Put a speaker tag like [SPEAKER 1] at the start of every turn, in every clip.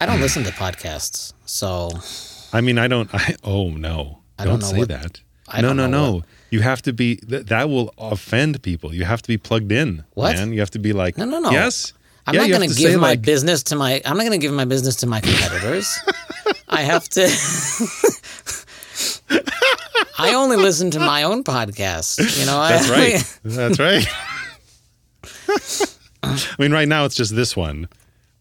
[SPEAKER 1] I don't listen to podcasts, so
[SPEAKER 2] I mean, I don't. I oh no,
[SPEAKER 1] I
[SPEAKER 2] don't,
[SPEAKER 1] don't
[SPEAKER 2] say
[SPEAKER 1] what-
[SPEAKER 2] that.
[SPEAKER 1] I
[SPEAKER 2] no,
[SPEAKER 1] don't
[SPEAKER 2] no, no. You have to be. Th- that will offend people. You have to be plugged in.
[SPEAKER 1] What?
[SPEAKER 2] Man, you have to be like.
[SPEAKER 1] No, no, no.
[SPEAKER 2] Yes.
[SPEAKER 1] I'm
[SPEAKER 2] Yeah,
[SPEAKER 1] not going to
[SPEAKER 2] to
[SPEAKER 1] give my
[SPEAKER 2] like-
[SPEAKER 1] business to my. I'm not going to give my business to my competitors. I have to. I only listen to my own podcast. You know,
[SPEAKER 2] That's
[SPEAKER 1] I,
[SPEAKER 2] right. That's right. I mean, right now it's just this one,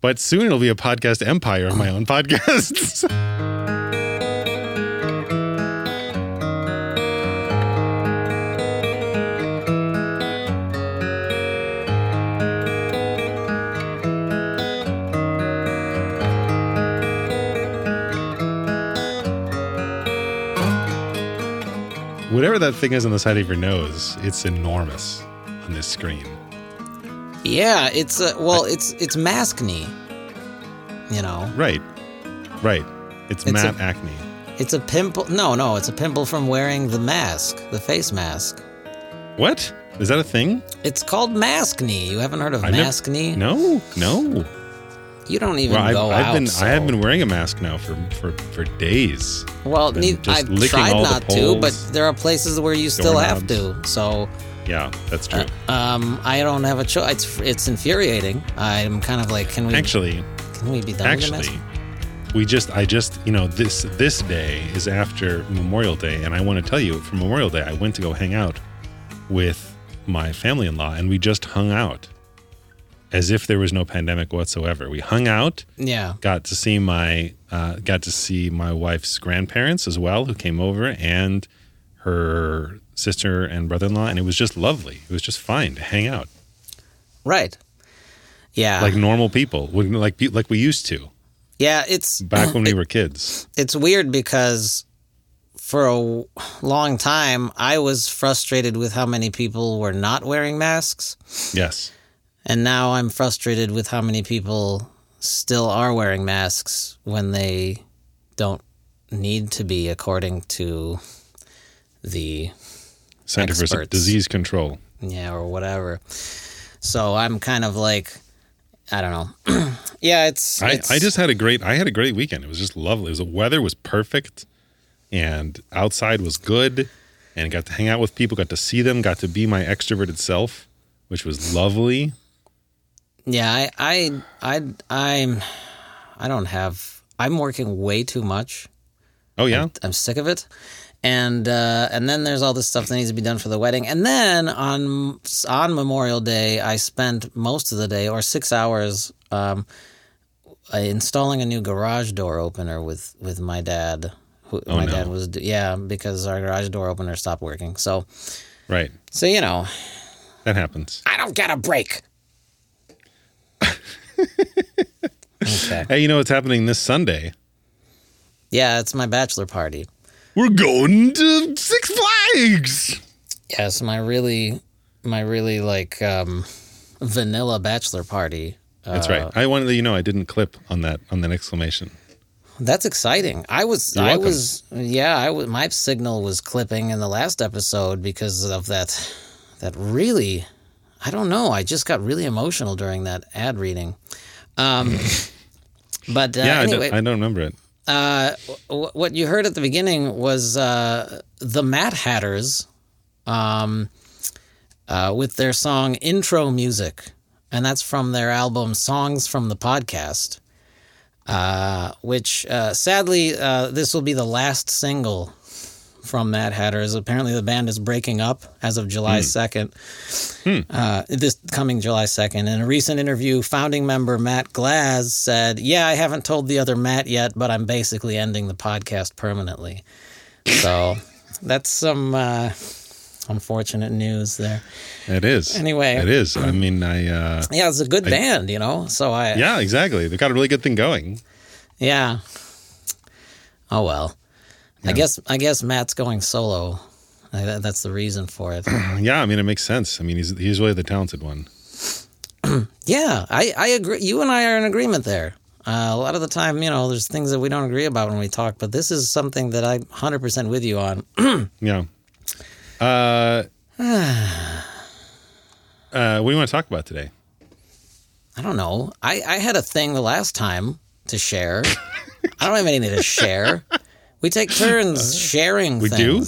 [SPEAKER 2] but soon it'll be a podcast empire of my own podcasts. Whatever that thing is on the side of your nose, it's enormous on this screen.
[SPEAKER 1] Yeah, it's uh, well, it's it's maskne. You know,
[SPEAKER 2] Right. Right. It's,
[SPEAKER 1] It's
[SPEAKER 2] matte
[SPEAKER 1] a-
[SPEAKER 2] acne.
[SPEAKER 1] it's a pimple. No, no, it's a pimple from wearing the mask, the face mask.
[SPEAKER 2] What? Is that a thing?
[SPEAKER 1] It's called maskne. You haven't heard of
[SPEAKER 2] I've never-
[SPEAKER 1] maskne?
[SPEAKER 2] No, no.
[SPEAKER 1] You don't even
[SPEAKER 2] Well, I've,
[SPEAKER 1] go
[SPEAKER 2] I've
[SPEAKER 1] out.
[SPEAKER 2] been
[SPEAKER 1] so-
[SPEAKER 2] I have been wearing a mask now for for, for days.
[SPEAKER 1] Well, need,
[SPEAKER 2] just
[SPEAKER 1] I've tried not to, but there are places where you still have
[SPEAKER 2] doorknobs.
[SPEAKER 1] to. So,
[SPEAKER 2] Yeah, that's true.
[SPEAKER 1] um, I don't have a choice. It's, it's infuriating. I'm kind of like, can we
[SPEAKER 2] actually,
[SPEAKER 1] can we be done
[SPEAKER 2] actually, we just I just you know this this day is after Memorial Day, and I want to tell you for Memorial Day I went to go hang out with my family-in-law, and we just hung out as if there was no pandemic whatsoever. We hung out.
[SPEAKER 1] Yeah.
[SPEAKER 2] got to see my uh, got to see my wife's grandparents as well, who came over, and her sister and brother-in-law, and it was just lovely. It was just fine to hang out
[SPEAKER 1] Right. Yeah.
[SPEAKER 2] like normal people, like like we used to
[SPEAKER 1] yeah. It's
[SPEAKER 2] back when we were kids.
[SPEAKER 1] it's weird because for a long time I was frustrated with how many people were not wearing masks,
[SPEAKER 2] Yes,
[SPEAKER 1] and now I'm frustrated with how many people still are wearing masks when they don't need to be according to the
[SPEAKER 2] Center for
[SPEAKER 1] Experts.
[SPEAKER 2] Disease Control.
[SPEAKER 1] yeah or whatever. So I'm kind of like I don't know. yeah, it's,
[SPEAKER 2] I,
[SPEAKER 1] it's
[SPEAKER 2] I just had a great I had a great weekend. It was just lovely. It was the weather was perfect, and outside was good, and got to hang out with people, got to see them, got to be my extroverted self, which was lovely.
[SPEAKER 1] Yeah, I, I, I, I'm, I don't have. I'm working way too much.
[SPEAKER 2] Oh yeah,
[SPEAKER 1] I'm sick of it, and uh, and then there's all this stuff that needs to be done for the wedding, and then on on Memorial Day, I spent most of the day or six hours um, installing a new garage door opener with with my dad. Who,
[SPEAKER 2] Oh,
[SPEAKER 1] my
[SPEAKER 2] no.
[SPEAKER 1] dad was yeah because our garage door opener stopped working. So
[SPEAKER 2] right.
[SPEAKER 1] so you know
[SPEAKER 2] That happens.
[SPEAKER 1] I don't get a break. okay.
[SPEAKER 2] Hey, you know what's happening this Sunday?
[SPEAKER 1] Yeah, it's my bachelor party.
[SPEAKER 2] We're going to Six Flags.
[SPEAKER 1] Yes, my really, my really like um, vanilla bachelor party.
[SPEAKER 2] That's
[SPEAKER 1] Uh,
[SPEAKER 2] right. I wanted to you know I didn't clip on that on that exclamation.
[SPEAKER 1] That's exciting. I was,
[SPEAKER 2] You're
[SPEAKER 1] I
[SPEAKER 2] welcome.
[SPEAKER 1] was, yeah, I was. My signal was clipping in the last episode because of that. That really, I don't know. I just got really emotional during that ad reading. Um, but uh,
[SPEAKER 2] yeah, I, don't, I don't remember it.
[SPEAKER 1] Uh, w- what you heard at the beginning was uh, the Mad Hatters um, uh, with their song Intro Music. And that's from their album Songs from the Podcast, uh, which uh, sadly, uh, this will be the last single from Mad Hatter is Apparently, the band is breaking up as of July 2nd, uh, this coming July 2nd. In a recent interview, founding member Matt Glaz said, Yeah, I haven't told the other Matt yet, but I'm basically ending the podcast permanently. So that's some uh, unfortunate news there.
[SPEAKER 2] It is.
[SPEAKER 1] Anyway.
[SPEAKER 2] it is. I mean, I. Uh,
[SPEAKER 1] Yeah, it's a good band, you know? So I,
[SPEAKER 2] yeah, exactly. They've got a really good thing going.
[SPEAKER 1] Yeah. Oh well. I guess I guess Matt's going solo. I, that's the reason for it.
[SPEAKER 2] Yeah, I mean, it makes sense. I mean, he's he's really the talented one.
[SPEAKER 1] yeah, I, I agree. You and I are in agreement there. Uh, a lot of the time, you know, there's things that we don't agree about when we talk, but this is something that I'm 100% with you on.
[SPEAKER 2] Yeah. Uh, uh, what do you want to talk about today?
[SPEAKER 1] I don't know. I, I had a thing the last time to share. I don't have anything to share. We take turns sharing
[SPEAKER 2] We do?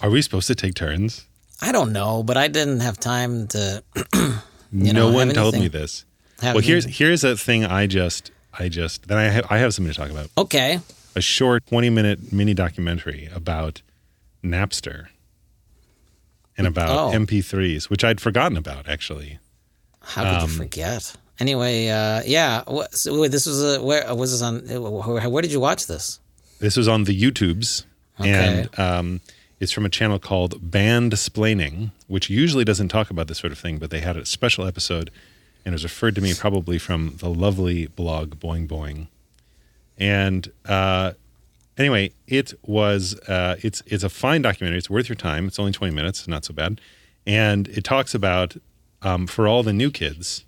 [SPEAKER 2] Are we supposed to take turns?
[SPEAKER 1] I don't know, but I didn't have time to.
[SPEAKER 2] no
[SPEAKER 1] know,
[SPEAKER 2] one
[SPEAKER 1] have
[SPEAKER 2] told me
[SPEAKER 1] anything-
[SPEAKER 2] this.
[SPEAKER 1] Have
[SPEAKER 2] Well, here's here's a thing I just I just then I have I have something to talk about.
[SPEAKER 1] okay.
[SPEAKER 2] A short 20 minute mini documentary about Napster and about
[SPEAKER 1] Oh.
[SPEAKER 2] MP3s, which I'd forgotten about actually.
[SPEAKER 1] How could
[SPEAKER 2] Um,
[SPEAKER 1] you forget? Anyway, uh, yeah. So wait, this was a where was this on? Where, where did you watch this?
[SPEAKER 2] This was on the YouTubes,
[SPEAKER 1] Okay.
[SPEAKER 2] and um, it's from a channel called Bandsplaining, which usually doesn't talk about this sort of thing, but they had a special episode, and it was referred to me probably from the lovely blog Boing Boing. And uh, anyway, it was uh, it's it's a fine documentary. It's worth your time. It's only twenty minutes, not so bad, and it talks about um, for all the new kids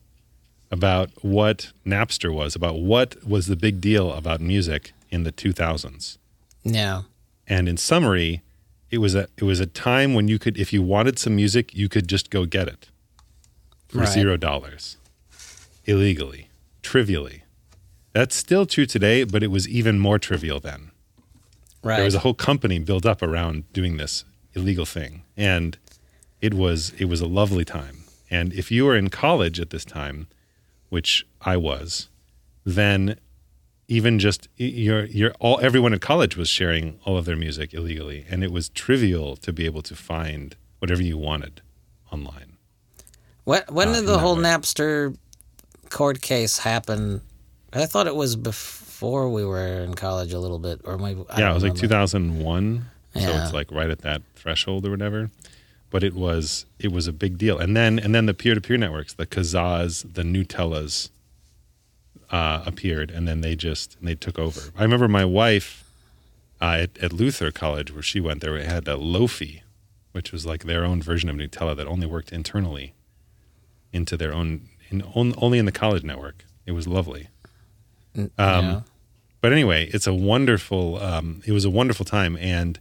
[SPEAKER 2] about what Napster was, about what was the big deal about music in the 2000s.
[SPEAKER 1] Yeah.
[SPEAKER 2] And in summary, it was a it was a time when you could if you wanted some music, you could just go get it for
[SPEAKER 1] Right.
[SPEAKER 2] 0 dollars illegally, trivially. That's still true today, but it was even more trivial then.
[SPEAKER 1] Right.
[SPEAKER 2] There was a whole company built up around doing this illegal thing, and it was it was a lovely time. And if you were in college at this time, which I was, then even just you're you're all everyone at college was sharing all of their music illegally, and it was trivial to be able to find whatever you wanted online.
[SPEAKER 1] What, when
[SPEAKER 2] uh,
[SPEAKER 1] did the whole
[SPEAKER 2] way.
[SPEAKER 1] Napster court case happen? I thought it was before we were in college a little bit, or maybe I
[SPEAKER 2] yeah, it was like
[SPEAKER 1] remember.
[SPEAKER 2] 2001, so it's like right at that threshold or whatever. But it was it was a big deal, and then and then the peer to peer networks, the Kazaas, the Gnutellas, uh, appeared, and then they just they took over. I remember my wife uh, at, at Luther College, where she went, there we had a Lofi, which was like their own version of Gnutella that only worked internally into their own in on, only in the college network. It was lovely. Um,
[SPEAKER 1] yeah.
[SPEAKER 2] But anyway, it's a wonderful. Um, it was a wonderful time, and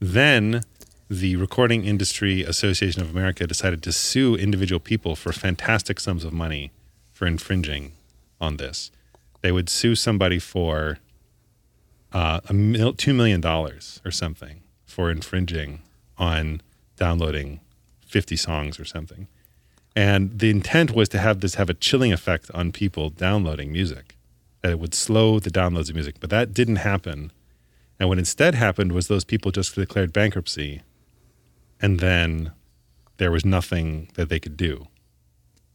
[SPEAKER 2] then the Recording Industry Association of America decided to sue individual people for fantastic sums of money for infringing on this. They would sue somebody for uh, a mil- two million dollars or something for infringing on downloading fifty songs or something. And the intent was to have this have a chilling effect on people downloading music, that it would slow the downloads of music. But that didn't happen. And what instead happened was those people just declared bankruptcy, and then there was nothing that they could do.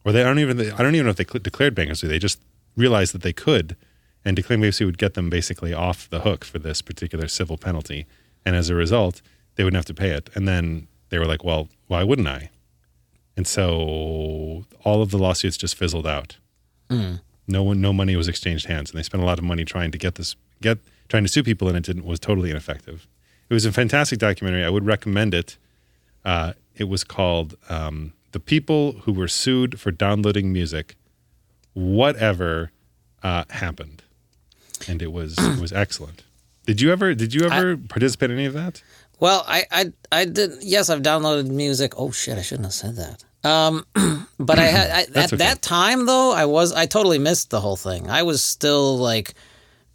[SPEAKER 2] Or they don't even I don't even know if they declared bankruptcy. They just realized that they could, and declaring bankruptcy would get them basically off the hook for this particular civil penalty. And as a result, they wouldn't have to pay it. And then they were like, "Well, why wouldn't I?" And so all of the lawsuits just fizzled out. No one, no money was exchanged hands, and they spent a lot of money trying to get this, get trying to sue people, and it didn't was totally ineffective. It was a fantastic documentary. I would recommend it. Uh, it was called um, "The People Who Were Sued for Downloading Music." Whatever uh, happened, and it was it was excellent. Did you ever did you ever participate in any of that?
[SPEAKER 1] Well, I, I, I did. Yes, I've downloaded music. Oh shit, I shouldn't have said that. Um, but I had I, at
[SPEAKER 2] okay.
[SPEAKER 1] that time though. I was I totally missed the whole thing. I was still like,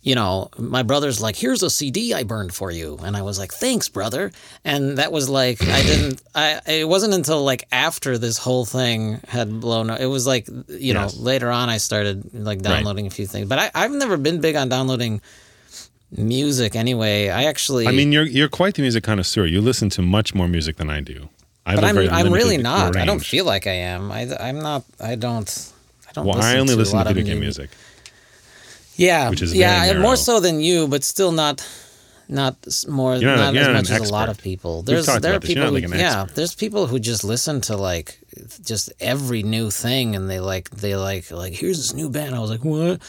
[SPEAKER 1] you know, my brother's like, "Here's a CD I burned for you," and I was like, "Thanks, brother." And that was like, I didn't. I it wasn't until like after this whole thing had blown up. It was like, you know, later on I started like downloading a few things. But I, I've never been big on downloading music anyway. I actually.
[SPEAKER 2] I mean, you're you're quite the music connoisseur. You listen to much more music than I do. I
[SPEAKER 1] but I'm I'm really not. I don't feel like I am. I I'm not. I don't. I don't.
[SPEAKER 2] Well,
[SPEAKER 1] listen
[SPEAKER 2] I only
[SPEAKER 1] to
[SPEAKER 2] listen
[SPEAKER 1] a
[SPEAKER 2] to video game
[SPEAKER 1] mu-
[SPEAKER 2] music.
[SPEAKER 1] Yeah,
[SPEAKER 2] which is
[SPEAKER 1] yeah, more so than you, but still not. Not more,
[SPEAKER 2] not-
[SPEAKER 1] not, as much as a lot of people. There's there are people, who,
[SPEAKER 2] like
[SPEAKER 1] yeah.
[SPEAKER 2] expert.
[SPEAKER 1] There's people who just listen to like just every new thing, and they like they like like here's this new band. I was like, what?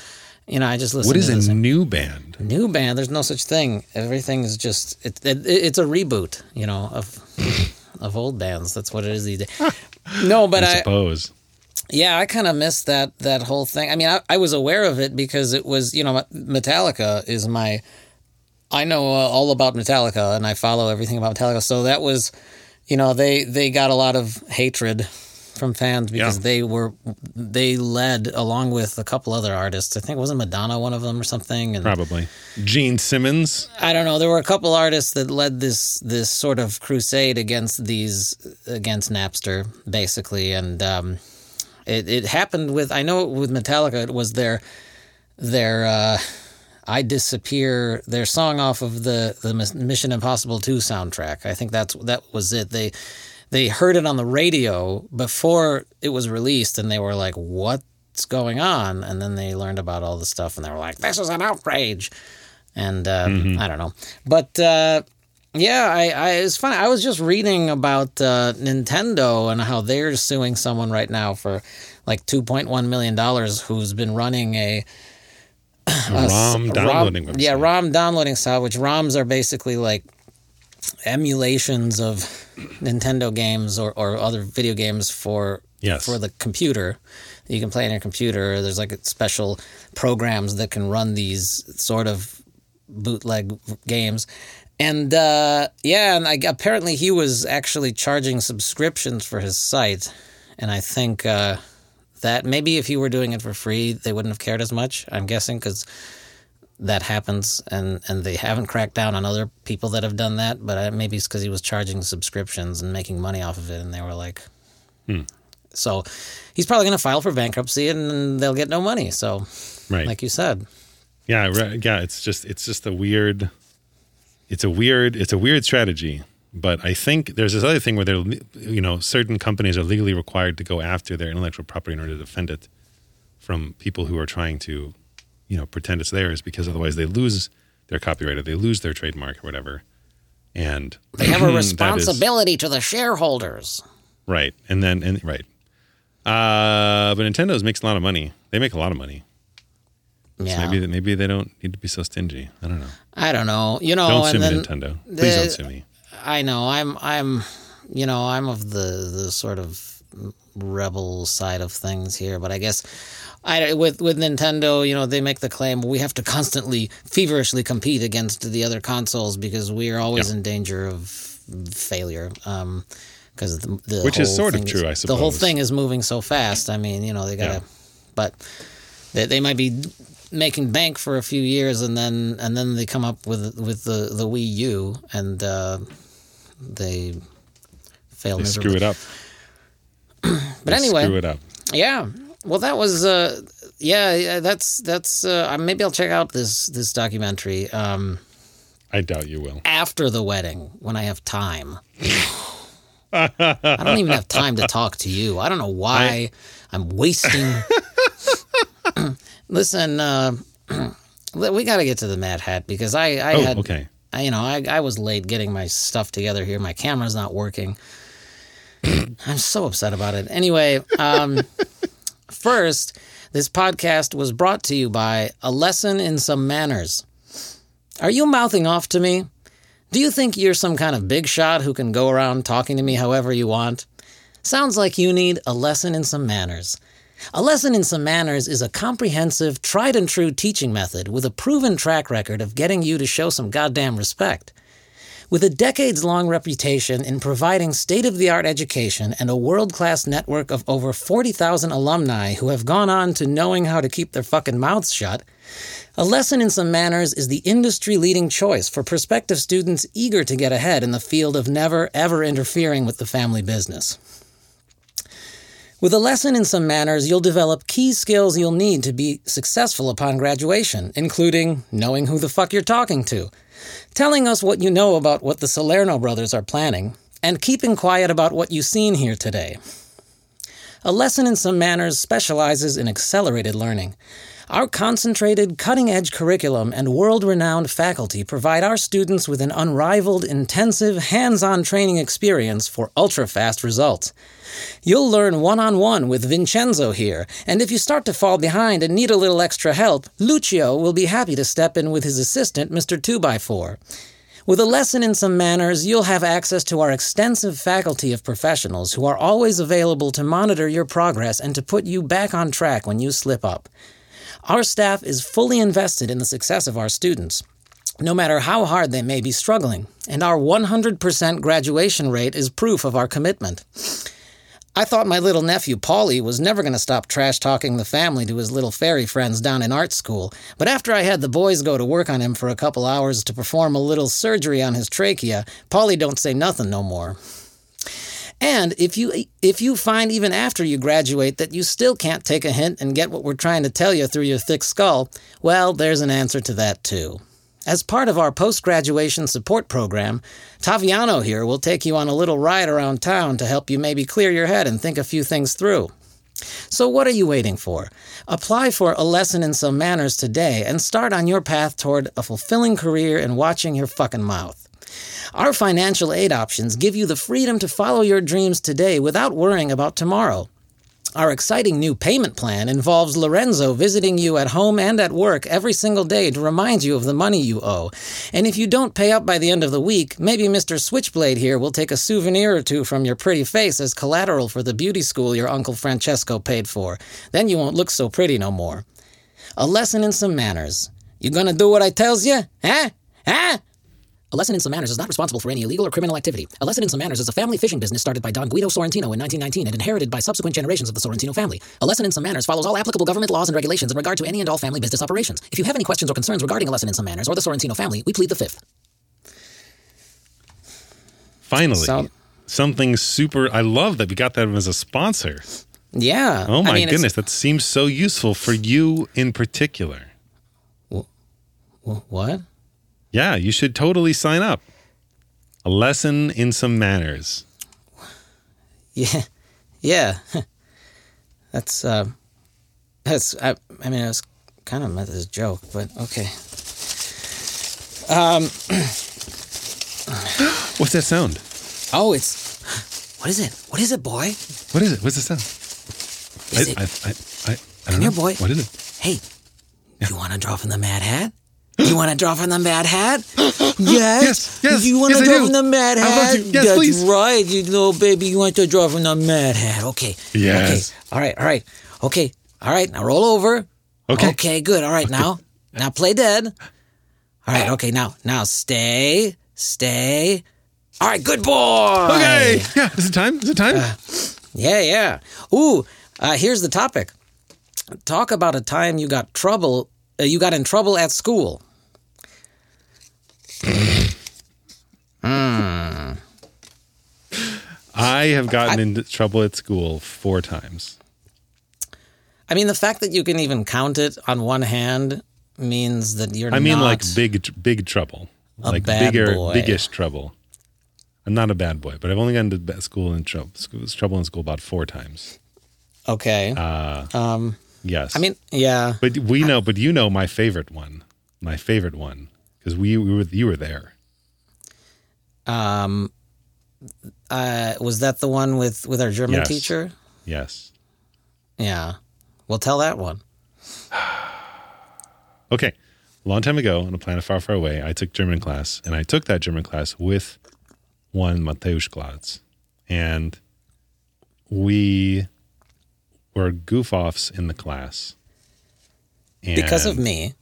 [SPEAKER 1] You know, I just listen.
[SPEAKER 2] What is a new band?
[SPEAKER 1] new band? There's no such thing. Everything is just it, it, it's a reboot. You know of of old bands. That's what it is these days. No, but
[SPEAKER 2] I
[SPEAKER 1] I,
[SPEAKER 2] suppose.
[SPEAKER 1] Yeah, I kind of missed that that whole thing. I mean, I, I was aware of it because it was you know Metallica is my I know uh, all about Metallica and I follow everything about Metallica. So that was you know they they got a lot of hatred from fans because
[SPEAKER 2] Yeah.
[SPEAKER 1] they were they led along with a couple other artists. I think wasn't Madonna one of them or something. And
[SPEAKER 2] Probably. Gene Simmons.
[SPEAKER 1] I don't know. There were a couple artists that led this this sort of crusade against these against Napster, basically, and um, it it happened with I know with Metallica it was their their uh, I disappear their song off of the the Mission Impossible two soundtrack. I think that's that was it. They they heard it on the radio before it was released, and they were like, "What's going on?" And then they learned about all the stuff, and they were like, "This is an outrage." and uh, I don't know, but uh, yeah, I, I it's funny. I was just reading about uh, Nintendo and how they're suing someone right now for like two point one million dollars, who's been running a
[SPEAKER 2] ROM downloading
[SPEAKER 1] ROM, yeah ROM downloading style, which ROMs are basically like emulations of Nintendo games or, or other video games for
[SPEAKER 2] Yes.
[SPEAKER 1] for the computer. You can play on your computer. There's like special programs that can run these sort of bootleg games. And uh, yeah, and I, apparently he was actually charging subscriptions for his site. And I think uh, that maybe if he were doing it for free, they wouldn't have cared as much. I'm guessing because that happens, and and they haven't cracked down on other people that have done that. But uh, maybe it's because he was charging subscriptions and making money off of it, and they were like, so he's probably going to file for bankruptcy, and they'll get no money. So,
[SPEAKER 2] Right.
[SPEAKER 1] like you said,
[SPEAKER 2] Yeah, right, yeah. It's just it's just a weird. It's a weird it's a weird strategy, but I think there's this other thing where they're you know certain companies are legally required to go after their intellectual property in order to defend it from people who are trying to you know pretend it's theirs because otherwise they lose their copyright or they lose their trademark or whatever. And
[SPEAKER 1] they have a
[SPEAKER 2] that is-
[SPEAKER 1] responsibility to the shareholders.
[SPEAKER 2] right, and then and right. Uh, but Nintendo's makes a lot of money. They make a lot of money. So maybe maybe they don't need to be so stingy. I don't know.
[SPEAKER 1] I don't know. You know,
[SPEAKER 2] Don't
[SPEAKER 1] and
[SPEAKER 2] sue me, Nintendo. Please don't sue me.
[SPEAKER 1] I know I'm I'm you know I'm of the the sort of rebel side of things here, but I guess I with with Nintendo, you know, they make the claim we have to constantly feverishly compete against the other consoles because we are always
[SPEAKER 2] Yeah.
[SPEAKER 1] in danger of failure. Um, because the, the
[SPEAKER 2] Which is sort of true, I suppose.
[SPEAKER 1] The whole thing is moving so fast. I mean, you know, they gotta,
[SPEAKER 2] Yeah.
[SPEAKER 1] but they, they might be making bank for a few years and then and then they come up with with the the Wii U and uh, they fail
[SPEAKER 2] They
[SPEAKER 1] miserably.
[SPEAKER 2] screw it up.
[SPEAKER 1] But
[SPEAKER 2] They
[SPEAKER 1] anyway,
[SPEAKER 2] screw it up.
[SPEAKER 1] yeah. Well, that was uh, yeah, yeah. That's that's uh, maybe I'll check out this this documentary um,
[SPEAKER 2] I doubt you will.
[SPEAKER 1] after the wedding when I have time. I don't even have time to talk to you. I don't know why I, am wasting. Listen, uh, we got to get to the Mad Hat because I, I
[SPEAKER 2] Oh,
[SPEAKER 1] had,
[SPEAKER 2] okay.
[SPEAKER 1] I, you know, I, I was late getting my stuff together here. My camera's not working. I'm so upset about it. Anyway, um, first, this podcast was brought to you by A Lesson in Some Manners. Are you mouthing off to me? Do you think you're some kind of big shot who can go around talking to me however you want? Sounds like you need a lesson in some manners. A lesson in some manners is a comprehensive, tried and true teaching method with a proven track record of getting you to show some goddamn respect. With a decades long reputation in providing state of the art education and a world class network of over 40,000 alumni who have gone on to knowing how to keep their fucking mouths shut, a lesson in some manners is the industry leading choice for prospective students eager to get ahead in the field of never ever interfering with the family business. With a lesson in some manners, you'll develop key skills you'll need to be successful upon graduation, including knowing who the fuck you're talking to, telling us what you know about what the Salerno brothers are planning, and keeping quiet about what you've seen here today. A lesson in some manners specializes in accelerated learning. Our concentrated, cutting edge curriculum and world renowned faculty provide our students with an unrivaled, intensive, hands on training experience for ultra fast results. You'll learn one on one with Vincenzo here, and if you start to fall behind and need a little extra help, Lucio will be happy to step in with his assistant, Mr. 2x4. With a lesson in some manners, you'll have access to our extensive faculty of professionals who are always available to monitor your progress and to put you back on track when you slip up. Our staff is fully invested in the success of our students, no matter how hard they may be struggling, and our 100% graduation rate is proof of our commitment. I thought my little nephew Paulie was never going to stop trash talking the family to his little fairy friends down in art school, but after I had the boys go to work on him for a couple hours to perform a little surgery on his trachea, Paulie don't say nothing no more. And if you if you find even after you graduate that you still can't take a hint and get what we're trying to tell you through your thick skull, well, there's an answer to that too. As part of our post graduation support program, Taviano here will take you on a little ride around town to help you maybe clear your head and think a few things through. So, what are you waiting for? Apply for a lesson in some manners today and start on your path toward a fulfilling career in watching your fucking mouth. Our financial aid options give you the freedom to follow your dreams today without worrying about tomorrow. Our exciting new payment plan involves Lorenzo visiting you at home and at work every single day to remind you of the money you owe. And if you don't pay up by the end of the week, maybe Mr. Switchblade here will take a souvenir or two from your pretty face as collateral for the beauty school your Uncle Francesco paid for. Then you won't look so pretty no more. A lesson in some manners. You gonna do what I tells you? Huh? Huh? A Lesson in Some Manners is not responsible for any illegal or criminal activity. A Lesson in Some Manners is a family fishing business started by Don Guido Sorrentino in 1919 and inherited by subsequent generations of the Sorrentino family. A Lesson in Some Manners follows all applicable government laws and regulations in regard to any and all family business operations. If you have any questions or concerns regarding A Lesson in Some Manners or the Sorrentino family, we plead the fifth.
[SPEAKER 2] Finally,
[SPEAKER 1] So-
[SPEAKER 2] something super. I love that we got that as a sponsor.
[SPEAKER 1] Yeah.
[SPEAKER 2] Oh my
[SPEAKER 1] I mean,
[SPEAKER 2] goodness, that seems so useful for you in particular.
[SPEAKER 1] Wh- What?
[SPEAKER 2] Yeah, you should totally sign up. A lesson in some manners.
[SPEAKER 1] Yeah. Yeah. That's, uh, that's, I, I mean, it was kind of meant as a joke, but okay.
[SPEAKER 2] Um, What's that sound?
[SPEAKER 1] Oh, it's, what is it? What is it, boy?
[SPEAKER 2] What is it? What's the sound?
[SPEAKER 1] Is
[SPEAKER 2] I,
[SPEAKER 1] it,
[SPEAKER 2] I, I, I, I don't
[SPEAKER 1] Come here, boy.
[SPEAKER 2] What is it?
[SPEAKER 1] hey, you want to draw from the Mad Hat? You want to draw from the Mad Hat? Yes.
[SPEAKER 2] Yes, yes,
[SPEAKER 1] You want to
[SPEAKER 2] yes, I
[SPEAKER 1] draw
[SPEAKER 2] do.
[SPEAKER 1] from the Mad Hat?
[SPEAKER 2] to. Yes,
[SPEAKER 1] That's
[SPEAKER 2] please.
[SPEAKER 1] right, you little baby. You want to draw from the Mad Hat? Okay.
[SPEAKER 2] Yes.
[SPEAKER 1] Okay. All right. All right. Okay. All right. Now roll over.
[SPEAKER 2] Okay.
[SPEAKER 1] Okay. Good. All right. Now, now play dead. All right. Okay. Now, now stay, stay. All right. Good boy.
[SPEAKER 2] Okay. Yeah. Is it time? Is it time?
[SPEAKER 1] Yeah, yeah. Ooh, uh, here's the topic. Talk about a time you got trouble. Uh, you got in trouble at school.
[SPEAKER 2] I have gotten into trouble at school four times.
[SPEAKER 1] I mean, the fact that you can even count it on one hand means that you're.
[SPEAKER 2] I mean, like big, big trouble, like bigger,
[SPEAKER 1] boy.
[SPEAKER 2] biggest trouble. I'm not a bad boy, but I've only gotten to ba- school in trouble, school, trouble in school about four times.
[SPEAKER 1] Okay.
[SPEAKER 2] Uh,
[SPEAKER 1] um.
[SPEAKER 2] yes.
[SPEAKER 1] I mean, yeah.
[SPEAKER 2] but we know, but you know my favorite one, my favorite one, because we, we were, you were there.
[SPEAKER 1] Um. Uh, was that the one with with our German
[SPEAKER 2] Yes.
[SPEAKER 1] teacher?
[SPEAKER 2] Yes.
[SPEAKER 1] Yeah. Well, tell that one.
[SPEAKER 2] Okay. A long time ago, on a planet far, far away, I took German class, and I took that German class with one Mateusz Glatz. And we were goof offs in the class. And
[SPEAKER 1] Because of me.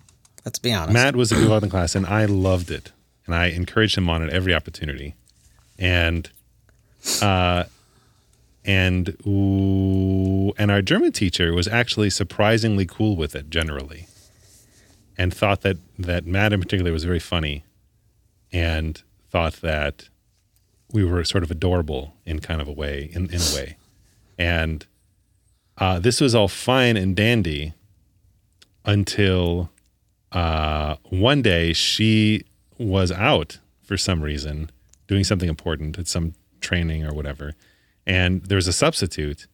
[SPEAKER 1] Let's be honest.
[SPEAKER 2] Matt was a off in class, and I loved it. And I encouraged him on it every opportunity. And, uh, and, ooh, and our German teacher was actually surprisingly cool with it generally and thought that that Matt in particular was very funny, and thought that we were sort of adorable in kind of a way, in, in a way, and uh, this was all fine and dandy until uh, one day she was out for some reason doing something important at some training or whatever, and there was a substitute,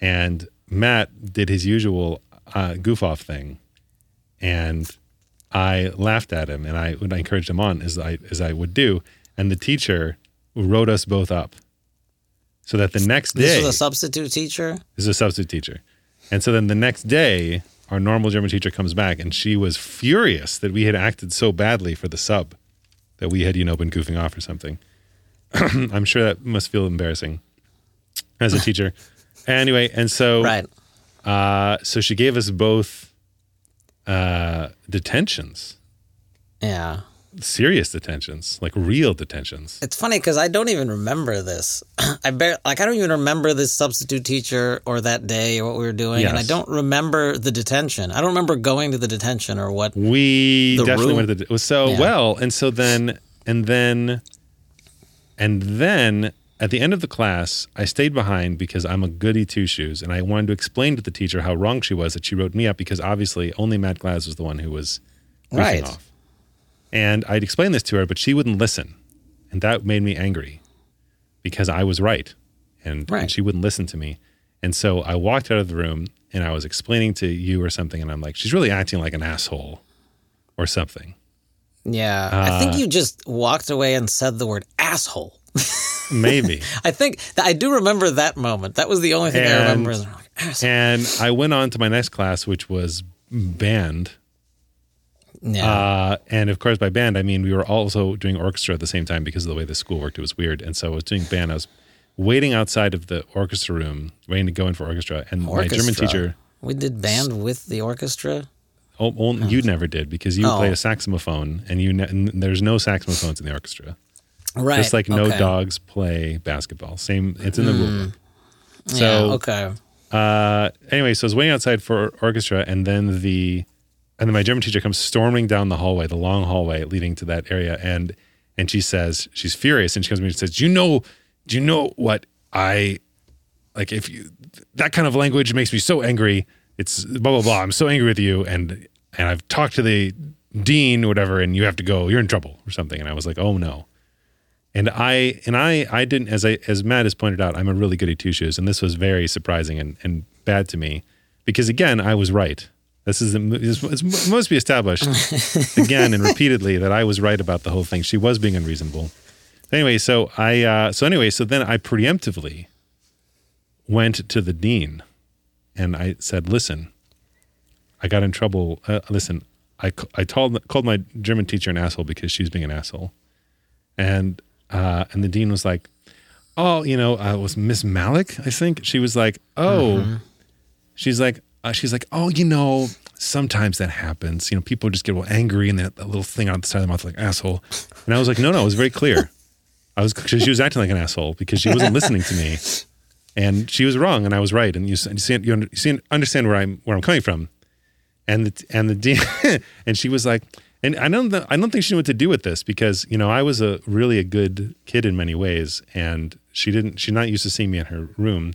[SPEAKER 2] and Matt did his usual uh, goof off thing, and I laughed at him and I I encouraged him on as I as I would do, and the teacher wrote us both up, so that the next day
[SPEAKER 1] this was a substitute teacher.
[SPEAKER 2] this is a substitute teacher, and so then the next day our normal German teacher comes back and she was furious that we had acted so badly for the sub, that we had you know been goofing off or something. I'm sure that must feel embarrassing as a teacher. anyway, and so
[SPEAKER 1] Right.
[SPEAKER 2] uh, so she gave us both uh, detentions.
[SPEAKER 1] Yeah.
[SPEAKER 2] Serious detentions, like real detentions.
[SPEAKER 1] It's funny because I don't even remember this. I bar- like I don't even remember this substitute teacher or that day or what we were doing, and I don't remember the detention. I don't remember going to the detention or what.
[SPEAKER 2] We definitely
[SPEAKER 1] room.
[SPEAKER 2] went to the it was so
[SPEAKER 1] Yeah.
[SPEAKER 2] well, and so then and then and then at the end of the class, I stayed behind because I'm a goody two shoes, and I wanted to explain to the teacher how wrong she was that she wrote me up because obviously only Matt Glass was the one who was
[SPEAKER 1] Right.
[SPEAKER 2] off. And I'd explain this to her, but she wouldn't listen, and that made me angry because I was right, and, and she wouldn't listen to me. And so I walked out of the room and I was explaining to you or something, and I'm like, she's really acting like an asshole or something.
[SPEAKER 1] Yeah, I
[SPEAKER 2] Uh,
[SPEAKER 1] think you just walked away and said the word asshole.
[SPEAKER 2] Maybe.
[SPEAKER 1] I think I do remember that moment. That was the only thing I remember. like,
[SPEAKER 2] and I went on to my next class, which was band.
[SPEAKER 1] Yeah,
[SPEAKER 2] Uh, and of course, by band, I mean we were also doing orchestra at the same time because of the way the school worked. It was weird. And so I was doing band. I was waiting outside of the orchestra room, waiting to go in for orchestra. And my German teacher,
[SPEAKER 1] we did band with the orchestra.
[SPEAKER 2] oh, oh, you never did because you
[SPEAKER 1] Oh.
[SPEAKER 2] play a saxophone and you ne- and there's no saxophones in the orchestra.
[SPEAKER 1] Right,
[SPEAKER 2] Just like no
[SPEAKER 1] okay.
[SPEAKER 2] dogs play basketball. Same, it's in the rule book.
[SPEAKER 1] yeah,
[SPEAKER 2] So
[SPEAKER 1] okay.
[SPEAKER 2] uh, anyway, so I was waiting outside for orchestra, and then the and then my German teacher comes storming down the hallway, the long hallway leading to that area, and and she says she's furious, and she comes to me and says, "Do you know? Do you know what I like? If you that kind of language makes me so angry. It's blah blah blah. I'm so angry with you, and and I've talked to the dean, or whatever, and you have to go. You're in trouble or something." And I was like, "Oh no." And I and I I didn't as I as Matt has pointed out, I'm a really goody two shoes, and this was very surprising and, and bad to me because again I was right. This is this it must be established again and repeatedly that I was right about the whole thing. She was being unreasonable. Anyway, so I uh, so anyway, so then I preemptively went to the dean and I said, "Listen, I got in trouble. Uh, listen, I I told called my German teacher an asshole because she was being an asshole." and uh, and the dean was like, "Oh, you know, uh, it was Miss Malik, I think." She was like, "Oh," she's like, uh, she's like, "Oh, you know, sometimes that happens. You know, people just get a little angry and that, little thing on the side of the mouth, like asshole." And I was like, "No, no, it was very clear. I was she was acting like an asshole because she wasn't listening to me, and she was wrong and I was right. And you, you see, you, you understand where I'm where I'm coming from." and the and the dean and she was like and I don't I don't think she knew what to do with this because you know I was a really a good kid in many ways and she didn't she's not used to seeing me in her room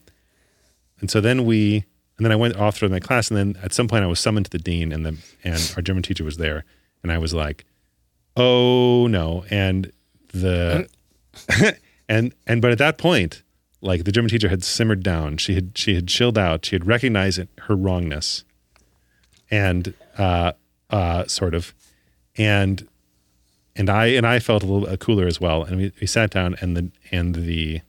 [SPEAKER 2] and so then we and then I went off through my class and then at some point I was summoned to the dean and the and our German teacher was there and I was like oh no and the and and but at that point like the German teacher had simmered down she had she had chilled out she had recognized her wrongness and uh, uh, sort of, and and I and I felt a little uh, cooler as well. And we, we sat down, and the and the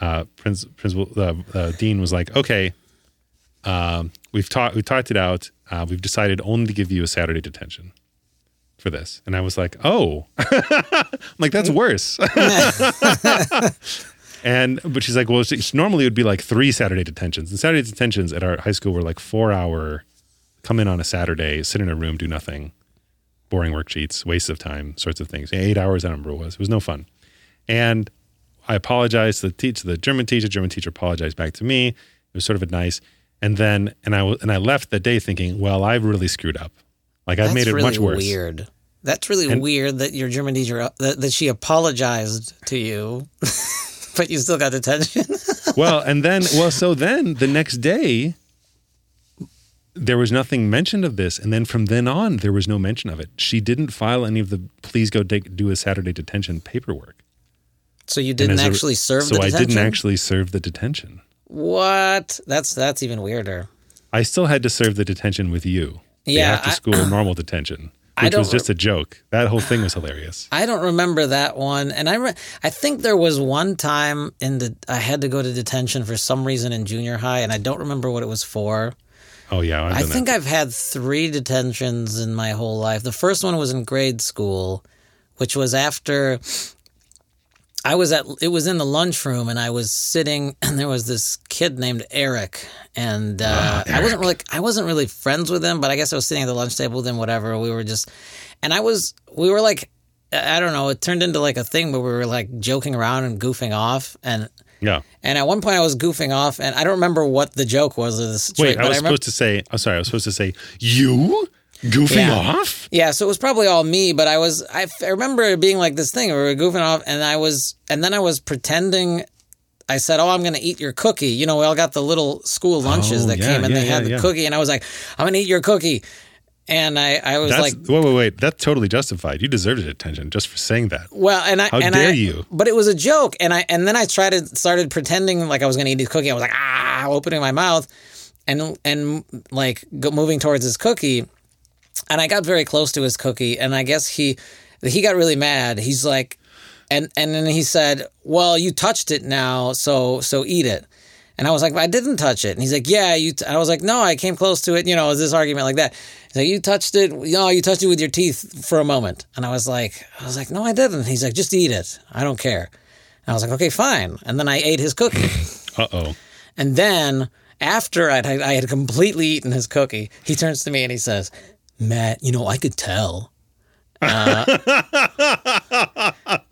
[SPEAKER 2] uh, prince, principal the uh, dean was like, "Okay, um, we've talked we talked it out. Uh, we've decided only to give you a Saturday detention for this." And I was like, "Oh, I'm like that's worse." And but she's like, well, it's, normally it would be like three Saturday detentions. And Saturday detentions at our high school were like four hour, come in on a Saturday, sit in a room, do nothing, boring worksheets, waste of time, sorts of things. Eight hours, I remember it was. It was no fun. And I apologized to the teacher, the German teacher. German teacher apologized back to me. It was sort of a nice. And then and I and I left that day thinking, well, I've really screwed up. Like I've
[SPEAKER 1] That's
[SPEAKER 2] made it
[SPEAKER 1] really
[SPEAKER 2] much worse.
[SPEAKER 1] weird. That's really
[SPEAKER 2] And-
[SPEAKER 1] weird that your German teacher uh, that, that she apologized to you, but you still got detention.
[SPEAKER 2] well, and then, well, so then the next day, there was nothing mentioned of this, and then from then on, there was no mention of it. She didn't file any of the "please go take, do a Saturday detention" paperwork.
[SPEAKER 1] so you didn't
[SPEAKER 2] as a-
[SPEAKER 1] actually serve
[SPEAKER 2] So I didn't actually serve the detention.
[SPEAKER 1] What? That's that's even weirder.
[SPEAKER 2] I still had to serve the detention with you. The
[SPEAKER 1] Yeah,
[SPEAKER 2] after
[SPEAKER 1] I-
[SPEAKER 2] school normal detention, which was just a joke. That whole thing was hilarious.
[SPEAKER 1] I don't remember that one, and I re- I think there was one time in the I had to go to detention for some reason in junior high, and I don't remember what it was for.
[SPEAKER 2] Oh yeah,
[SPEAKER 1] I think
[SPEAKER 2] that.
[SPEAKER 1] I've had three detentions in my whole life. The first one was in grade school, which was after I was at it was in the lunchroom and I was sitting and there was this kid named Eric and uh, I wasn't really I wasn't really friends with him, but I guess I was sitting at the lunch table with him. Whatever we were just. and I was we were like I don't know, it turned into like a thing where we were like joking around and goofing off and
[SPEAKER 2] Yeah.
[SPEAKER 1] and at one point I was goofing off and I don't remember what the joke was of this
[SPEAKER 2] Wait,
[SPEAKER 1] trick,
[SPEAKER 2] I
[SPEAKER 1] but
[SPEAKER 2] was
[SPEAKER 1] remember
[SPEAKER 2] supposed to say. I'm sorry. I was supposed to say you goofing
[SPEAKER 1] Yeah.
[SPEAKER 2] off.
[SPEAKER 1] Yeah, so it was probably all me, but I was I, I remember it being like this thing where we were goofing off and I was and then I was pretending I said, "Oh, I'm going to eat your cookie." You know, we all got the little school lunches
[SPEAKER 2] Oh,
[SPEAKER 1] that
[SPEAKER 2] yeah,
[SPEAKER 1] came and
[SPEAKER 2] yeah,
[SPEAKER 1] they had the cookie and I was like, "I'm going to eat your cookie." And I I was
[SPEAKER 2] That's
[SPEAKER 1] like,
[SPEAKER 2] wait, wait, wait. That's totally justified. You deserved attention just for saying that.
[SPEAKER 1] Well, and I
[SPEAKER 2] How
[SPEAKER 1] and
[SPEAKER 2] dare
[SPEAKER 1] I,
[SPEAKER 2] you.
[SPEAKER 1] But it was a joke, and I and then I tried to started pretending like I was going to eat his cookie. I was like ah, opening my mouth, and and like go, moving towards his cookie, and I got very close to his cookie, and I guess he he got really mad. He's like, and and then he said, "Well, you touched it now, so so eat it." And I was like, I didn't touch it. And he's like, Yeah, you. T-. I was like, No, I came close to it. You know, it was this argument like that. He's like, You touched it. No, you touched it with your teeth for a moment. And I was like, I was like, No, I didn't. He's like, Just eat it. I don't care. And I was like, Okay, fine. And then I ate his cookie.
[SPEAKER 2] Uh oh.
[SPEAKER 1] and then after I'd, I had completely eaten his cookie, he turns to me and he says, Matt, you know, I could tell. Uh,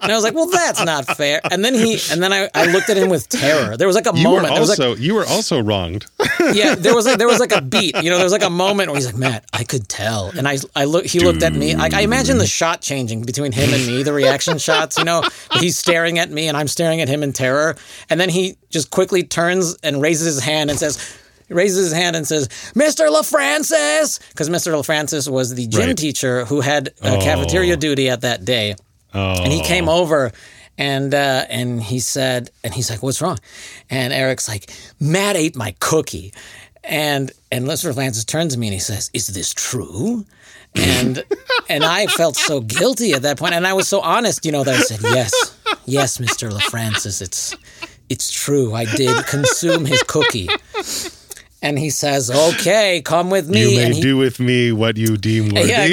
[SPEAKER 1] and I was like, "Well, that's not fair." And then he, and then I, I looked at him with terror. There was like a
[SPEAKER 2] You
[SPEAKER 1] moment. There was like,
[SPEAKER 2] also you were also wronged.
[SPEAKER 1] yeah, there was like there was like a beat. You know, there was like a moment where he's like, "Matt, I could tell," and I I look. He looked at me. Like I imagine the shot changing between him and me, the reaction shots. You know, he's staring at me and I'm staring at him in terror, and then he just quickly turns and raises his hand and says. Raises his hand and says, "Mr. LaFrancis," because Mr. LaFrancis was the gym
[SPEAKER 2] Right.
[SPEAKER 1] teacher who had uh, cafeteria duty at that day.
[SPEAKER 2] Oh.
[SPEAKER 1] And he came over and uh, and he said, and he's like, "What's wrong?" And Eric's like, "Matt ate my cookie." And and Mr. Francis turns to me and he says, "Is this true?" And and I felt so guilty at that point, and I was so honest, you know, that I said, "Yes, yes, Mr. LaFrancis, it's it's true. I did consume his cookie." And he says, "Okay, come with me."
[SPEAKER 2] You may
[SPEAKER 1] he,
[SPEAKER 2] do with me what you deem worthy
[SPEAKER 1] Yeah,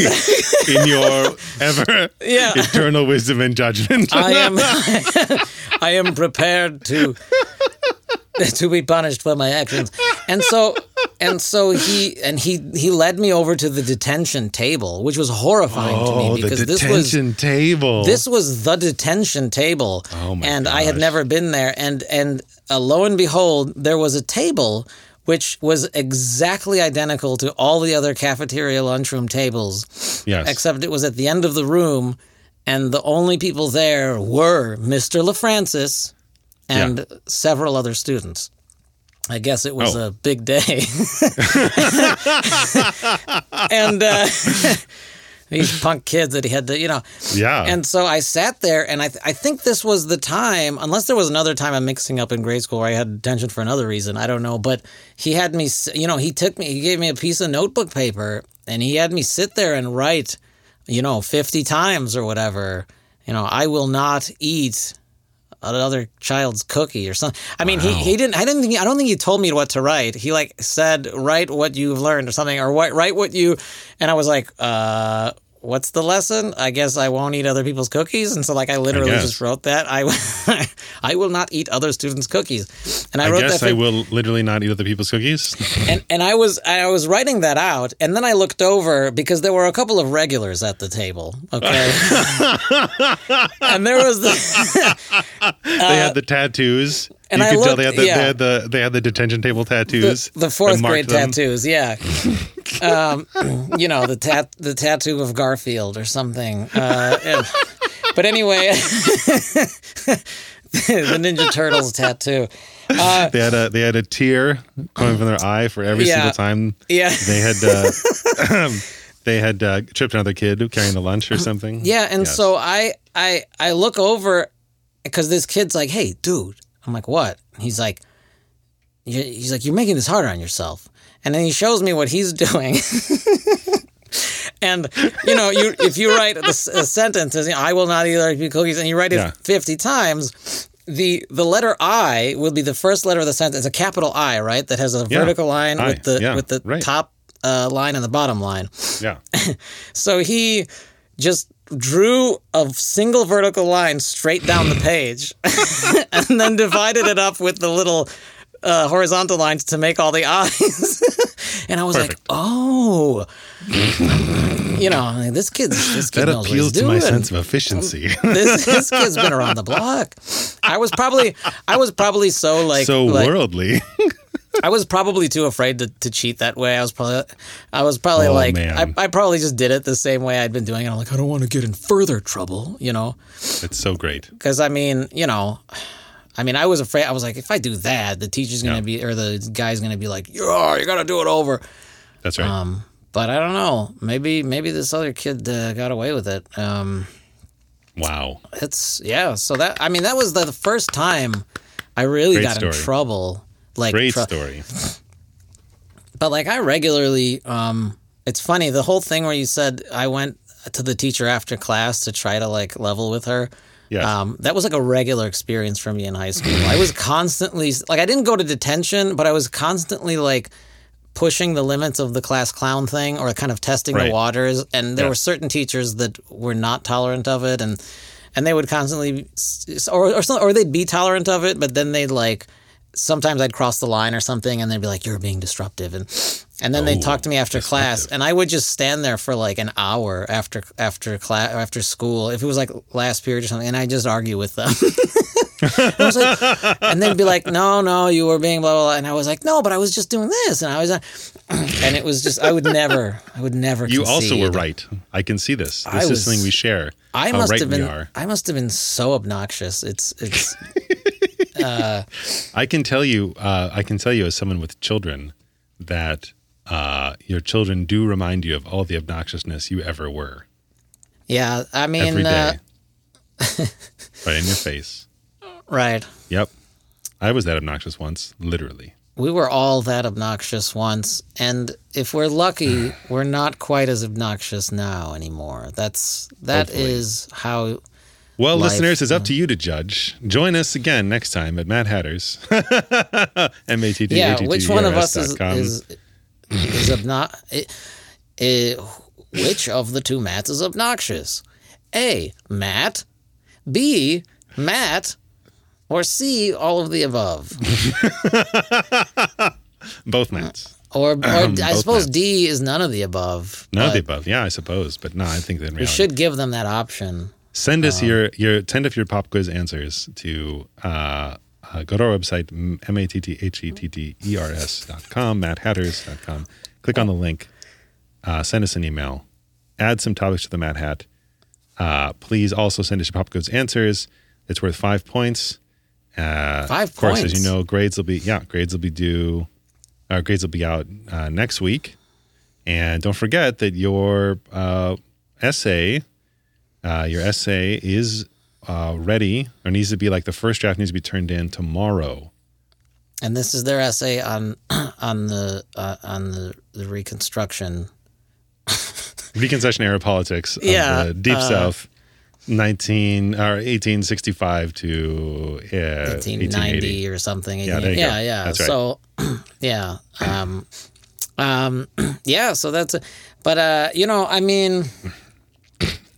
[SPEAKER 2] in your ever
[SPEAKER 1] Yeah.
[SPEAKER 2] eternal wisdom and judgment.
[SPEAKER 1] I am I am prepared to to be punished for my actions. And so and so he and he he led me over to the detention table, which was horrifying to
[SPEAKER 2] oh,
[SPEAKER 1] me
[SPEAKER 2] the
[SPEAKER 1] because this was
[SPEAKER 2] detention table.
[SPEAKER 1] this was the detention table.
[SPEAKER 2] Oh my
[SPEAKER 1] and I had never been there and and uh, lo and behold, there was a table which was exactly identical to all the other cafeteria lunchroom tables
[SPEAKER 2] yes.
[SPEAKER 1] except it was at the end of the room, and the only people there were Mr. LaFrancis and several other students. I guess it was
[SPEAKER 2] Oh.
[SPEAKER 1] a big day. and uh, these punk kids that he had to, you know.
[SPEAKER 2] yeah.
[SPEAKER 1] And so I sat there, and I, th- I think this was the time, unless there was another time I'm mixing up in grade school where I had detention for another reason. I don't know. But he had me, you know, he took me, he gave me a piece of notebook paper, and he had me sit there and write, you know, 50 times or whatever, you know, I will not eat another child's cookie or something. I mean, he, he didn't. I didn't think. I don't think he told me what to write. He like said, "Write what you've learned" or something, or what write what you. And I was like, uh. What's the lesson? I guess I won't eat other people's cookies, and so like I literally
[SPEAKER 2] guess.
[SPEAKER 1] just wrote that. I, I will not eat other students' cookies, and I,
[SPEAKER 2] I
[SPEAKER 1] wrote
[SPEAKER 2] guess
[SPEAKER 1] that.
[SPEAKER 2] I
[SPEAKER 1] for-
[SPEAKER 2] will literally not eat other people's cookies.
[SPEAKER 1] and and I was I was writing that out, and then I looked over because there were a couple of regulars at the table. Okay, and there was the
[SPEAKER 2] they had the tattoos.
[SPEAKER 1] Uh, and
[SPEAKER 2] you
[SPEAKER 1] I
[SPEAKER 2] could tell they had the,
[SPEAKER 1] yeah.
[SPEAKER 2] they had the they had the detention table tattoos.
[SPEAKER 1] the, the fourth grade
[SPEAKER 2] them.
[SPEAKER 1] tattoos. Yeah, um, you know the tat the tattoo of Garfield or something. Uh, and- but anyway, the Ninja Turtles tattoo. Uh,
[SPEAKER 2] They had a they had a tear coming from their eye for every
[SPEAKER 1] Yeah.
[SPEAKER 2] single time
[SPEAKER 1] yeah.
[SPEAKER 2] they had uh, they had uh, tripped another kid carrying the lunch or something.
[SPEAKER 1] Yeah, and
[SPEAKER 2] Yes.
[SPEAKER 1] so I I I look over because this kid's like, "Hey, dude," I'm like, "What?" He's like, "He's like, you're making this harder on yourself." And then he shows me what he's doing. and you know, you if you write the a sentence, you know, "I will not eat other cookies," and you write it
[SPEAKER 2] Yeah.
[SPEAKER 1] 50 times. The the letter I will be the first letter of the sentence. It's a capital I, right? That has a
[SPEAKER 2] Yeah.
[SPEAKER 1] vertical line
[SPEAKER 2] I,
[SPEAKER 1] with the
[SPEAKER 2] yeah,
[SPEAKER 1] with the
[SPEAKER 2] right.
[SPEAKER 1] top uh, line and the bottom line.
[SPEAKER 2] yeah.
[SPEAKER 1] So he just drew a single vertical line straight down the page and then divided it up with the little uh, horizontal lines to make all the eyes. and I was like, oh, you know, this kid's this kid
[SPEAKER 2] that
[SPEAKER 1] knows what
[SPEAKER 2] appeals
[SPEAKER 1] he's
[SPEAKER 2] to my sense of efficiency.
[SPEAKER 1] this, this kid's been around the block. I was probably, I was probably so like,
[SPEAKER 2] so
[SPEAKER 1] like,
[SPEAKER 2] worldly.
[SPEAKER 1] I was probably too afraid to, to cheat that way. I was probably, I was probably
[SPEAKER 2] Oh,
[SPEAKER 1] like. I, I probably just did it the same way I'd been doing it. I'm like, I don't want to get in further trouble, you know,
[SPEAKER 2] it's so great.
[SPEAKER 1] because I mean, you know, I mean, I was afraid. I was like, if I do that, the teacher's gonna
[SPEAKER 2] Yeah.
[SPEAKER 1] be, or the guy's gonna be like, yeah, you gotta do it over.
[SPEAKER 2] That's right.
[SPEAKER 1] Um, but I don't know. Maybe, maybe this other kid uh, got away with it. Um,
[SPEAKER 2] wow.
[SPEAKER 1] it's yeah. So that I mean, that was the, the first time I really
[SPEAKER 2] Great
[SPEAKER 1] got in trouble. Like,
[SPEAKER 2] Great
[SPEAKER 1] tr-
[SPEAKER 2] story.
[SPEAKER 1] but like I regularly. Um, it's funny the whole thing where you said I went to the teacher after class to try to like level with her.
[SPEAKER 2] Yes.
[SPEAKER 1] Um, that was like a regular experience for me in high school. I was constantly like I didn't go to detention, but I was constantly like pushing the limits of the class clown thing or kind of testing
[SPEAKER 2] Right.
[SPEAKER 1] the waters. And there
[SPEAKER 2] Yeah.
[SPEAKER 1] were certain teachers that were not tolerant of it, and and they would constantly or or, or they'd be tolerant of it, but then they'd like sometimes I'd cross the line or something, and they'd be like, "You're being disruptive," and and then they'd
[SPEAKER 2] Oh,
[SPEAKER 1] talk to me after class, and I would just stand there for like an hour after after class after school if it was like last period or something, and I just argue with them. Was like, and they'd be like, "No, no, you were being blah blah,", blah. and I was like, "No, but I was just doing this," and I was, uh, and it was just I would never, I would never.
[SPEAKER 2] You also were right. I can see this. This
[SPEAKER 1] I
[SPEAKER 2] is
[SPEAKER 1] was-
[SPEAKER 2] something we share.
[SPEAKER 1] I must
[SPEAKER 2] right
[SPEAKER 1] have been. I must have been so obnoxious. It's it's.
[SPEAKER 2] I can tell you. Uh, I can tell you as someone with children that uh, your children do remind you of all the obnoxiousness you ever were
[SPEAKER 1] Yeah, I mean,
[SPEAKER 2] every
[SPEAKER 1] uh,
[SPEAKER 2] right in your face.
[SPEAKER 1] right.
[SPEAKER 2] Yep. I was that obnoxious once, literally.
[SPEAKER 1] We were all that obnoxious once, and if we're lucky, we're not quite as obnoxious now anymore. That's that
[SPEAKER 2] Hopefully.
[SPEAKER 1] is how.
[SPEAKER 2] Well,
[SPEAKER 1] Life,
[SPEAKER 2] listeners, it's up to you to judge. Join us again next time at Matt Hatter's. M A T T
[SPEAKER 1] Yeah,
[SPEAKER 2] H T
[SPEAKER 1] which
[SPEAKER 2] E
[SPEAKER 1] one of us is is is obnoxious? which of the two Matts is obnoxious? A. Matt. B. Matt. Or C. All of the above.
[SPEAKER 2] both Matts.
[SPEAKER 1] Or, or um,
[SPEAKER 2] I
[SPEAKER 1] suppose
[SPEAKER 2] Matts.
[SPEAKER 1] D is none of the above.
[SPEAKER 2] None of the above. Yeah, I suppose. But no, I think that
[SPEAKER 1] We should give them that option.
[SPEAKER 2] Send
[SPEAKER 1] Um,
[SPEAKER 2] us your your send us your pop quiz answers to uh, uh, go to our website m a t t h e t t e r s dot com dot com. Click on the link. Uh, send us an email. Add some topics to the Mad Hat. Uh, please also send us your pop quiz answers. It's worth five points. Uh,
[SPEAKER 1] Five
[SPEAKER 2] of course, as you know, grades will be yeah grades will be due. Uh, grades will be out uh, next week, and don't forget that your uh, essay uh, your essay is uh, ready or needs to be like the first draft needs to be turned in tomorrow.
[SPEAKER 1] And this is their essay on on the uh, on the, the reconstruction.
[SPEAKER 2] Reconstruction era politics of
[SPEAKER 1] Yeah,
[SPEAKER 2] the Deep
[SPEAKER 1] uh,
[SPEAKER 2] South, nineteen or eighteen sixty five to uh,
[SPEAKER 1] 1890
[SPEAKER 2] 1880.
[SPEAKER 1] or something.
[SPEAKER 2] Yeah,
[SPEAKER 1] yeah, yeah.
[SPEAKER 2] Right.
[SPEAKER 1] So, yeah, um, um, yeah. So that's, a, but uh, you know, I mean,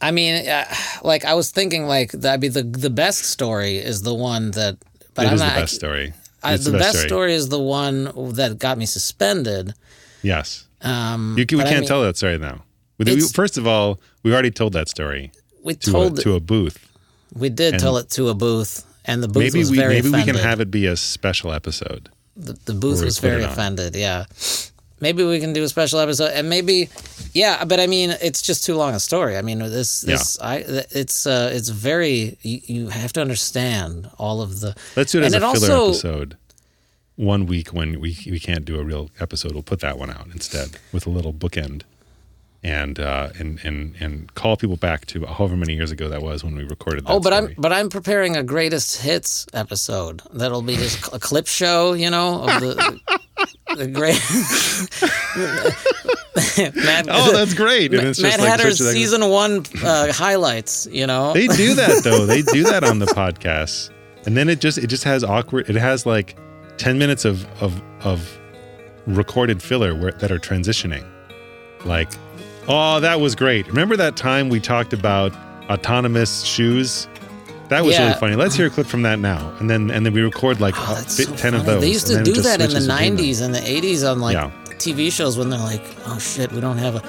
[SPEAKER 1] I mean, uh, like I was thinking, like that'd Be the the best story is the one that, but
[SPEAKER 2] It
[SPEAKER 1] I'm
[SPEAKER 2] is
[SPEAKER 1] not.
[SPEAKER 2] the best story.
[SPEAKER 1] I,
[SPEAKER 2] It's
[SPEAKER 1] the, best story. is the one that got me suspended.
[SPEAKER 2] Yes,
[SPEAKER 1] Um,
[SPEAKER 2] you, can- we can't
[SPEAKER 1] mean,
[SPEAKER 2] tell that story now. We- first of all, we already told that story
[SPEAKER 1] We
[SPEAKER 2] to
[SPEAKER 1] told
[SPEAKER 2] a, to a booth.
[SPEAKER 1] we did tell it to a booth, and the booth
[SPEAKER 2] Maybe
[SPEAKER 1] was
[SPEAKER 2] we
[SPEAKER 1] very
[SPEAKER 2] maybe we can have it be a special episode.
[SPEAKER 1] the, the booth was very offended. Yeah, maybe we can do a special episode, and maybe, yeah. But I mean, it's just too long a story. I mean, this this I it's uh it's very you, you have to understand all of the.
[SPEAKER 2] Let's do it as
[SPEAKER 1] And
[SPEAKER 2] a
[SPEAKER 1] it
[SPEAKER 2] filler
[SPEAKER 1] also-
[SPEAKER 2] episode. One week when we we can't do a real episode, we'll put that one out instead with a little bookend, and uh, and and and call people back to however many years ago that was when we recorded. That
[SPEAKER 1] Oh, but
[SPEAKER 2] story.
[SPEAKER 1] I'm but I'm preparing a greatest hits episode that'll be just a clip show, you know, of the the great. Matt,
[SPEAKER 2] Oh, that's great! And it's
[SPEAKER 1] Matt
[SPEAKER 2] just like
[SPEAKER 1] Hatter's season one uh, highlights. You know,
[SPEAKER 2] They do that though. They do that on the podcast, and then it just it just has awkward. It has like ten minutes of of of recorded filler where, that are transitioning. Like, oh, that was great. Remember that time we talked about autonomous shoes? That was
[SPEAKER 1] Yeah.
[SPEAKER 2] really funny. Let's hear a clip from that now, and then and then we record like
[SPEAKER 1] Oh,
[SPEAKER 2] uh,
[SPEAKER 1] so
[SPEAKER 2] ten of
[SPEAKER 1] funny.
[SPEAKER 2] those.
[SPEAKER 1] They used to do that in the
[SPEAKER 2] switches between them.
[SPEAKER 1] '90s and the '80s on like
[SPEAKER 2] Yeah.
[SPEAKER 1] TV shows when they're like, "Oh shit, we don't have a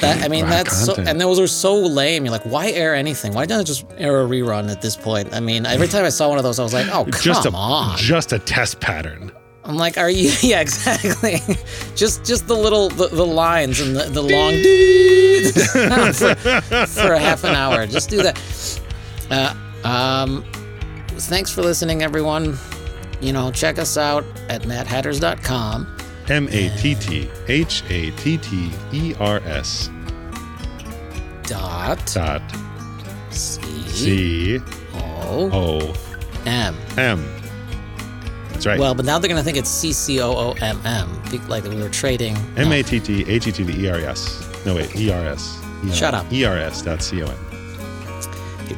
[SPEAKER 1] That, I mean, that's so, and those are so lame. You're like, why air anything? Why don't I just air a rerun at this point? I mean, every time I saw one of those, I was like, oh, come
[SPEAKER 2] just a
[SPEAKER 1] on.
[SPEAKER 2] just a test pattern.
[SPEAKER 1] I'm like, are you? Yeah, exactly. just just the little the, the lines and the, the long for, for a half an hour. Just do that. Uh, um, thanks for listening, everyone. You know, check us out at matthatters.com.
[SPEAKER 2] M A T T H A T T E R S
[SPEAKER 1] Dot
[SPEAKER 2] dot
[SPEAKER 1] C
[SPEAKER 2] C
[SPEAKER 1] O
[SPEAKER 2] O
[SPEAKER 1] M.
[SPEAKER 2] M. That's right.
[SPEAKER 1] Well, but now they're gonna think it's C C O O M M, like we were trading.
[SPEAKER 2] M A T T H E T T E R S. No wait, E R S.
[SPEAKER 1] Shut up.
[SPEAKER 2] E R S dot C O N.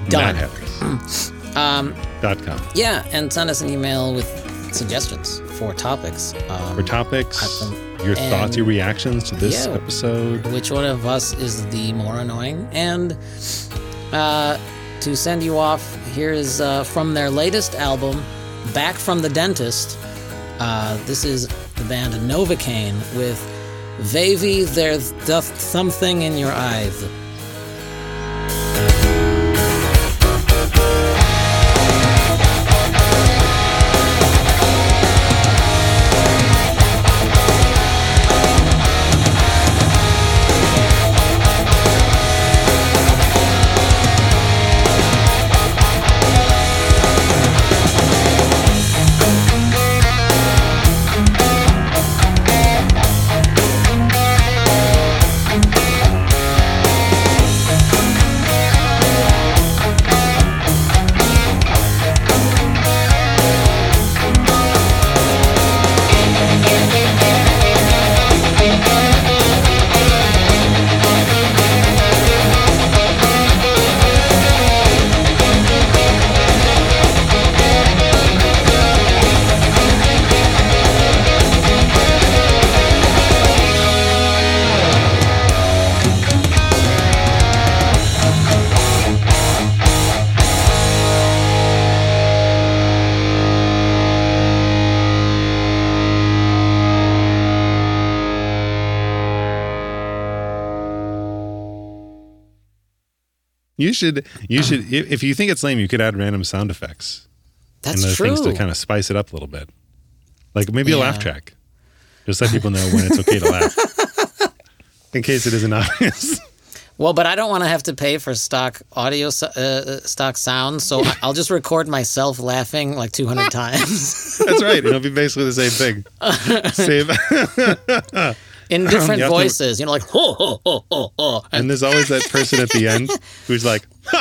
[SPEAKER 1] Done. Um,
[SPEAKER 2] dot com.
[SPEAKER 1] yeah, and send us an email with suggestions for topics. Um,
[SPEAKER 2] For topics, your
[SPEAKER 1] and-
[SPEAKER 2] thoughts, your reactions to this
[SPEAKER 1] Yeah.
[SPEAKER 2] episode.
[SPEAKER 1] which one of us is the more annoying. And uh, to send you off, here's uh, from their latest album, Back from the Dentist. Uh, this is the band Novocaine with Vavy, There's Doth Something in Your Eyes.
[SPEAKER 2] You should, you should, if, if you think it's lame, you could add random sound effects
[SPEAKER 1] That's
[SPEAKER 2] and
[SPEAKER 1] true.
[SPEAKER 2] things to kind of spice it up a little bit. Like maybe a laugh track. Just let people know when it's okay to laugh. In case it isn't obvious.
[SPEAKER 1] well, but I don't want to have to pay for stock audio, uh, stock sound, so I'll just record myself laughing like 200 times
[SPEAKER 2] That's right. It'll be basically the same thing. Save.
[SPEAKER 1] In different
[SPEAKER 2] You have to-
[SPEAKER 1] voices. You know, like, ho, ho, ho, ho, ho.
[SPEAKER 2] And there's always that person at the end who's like,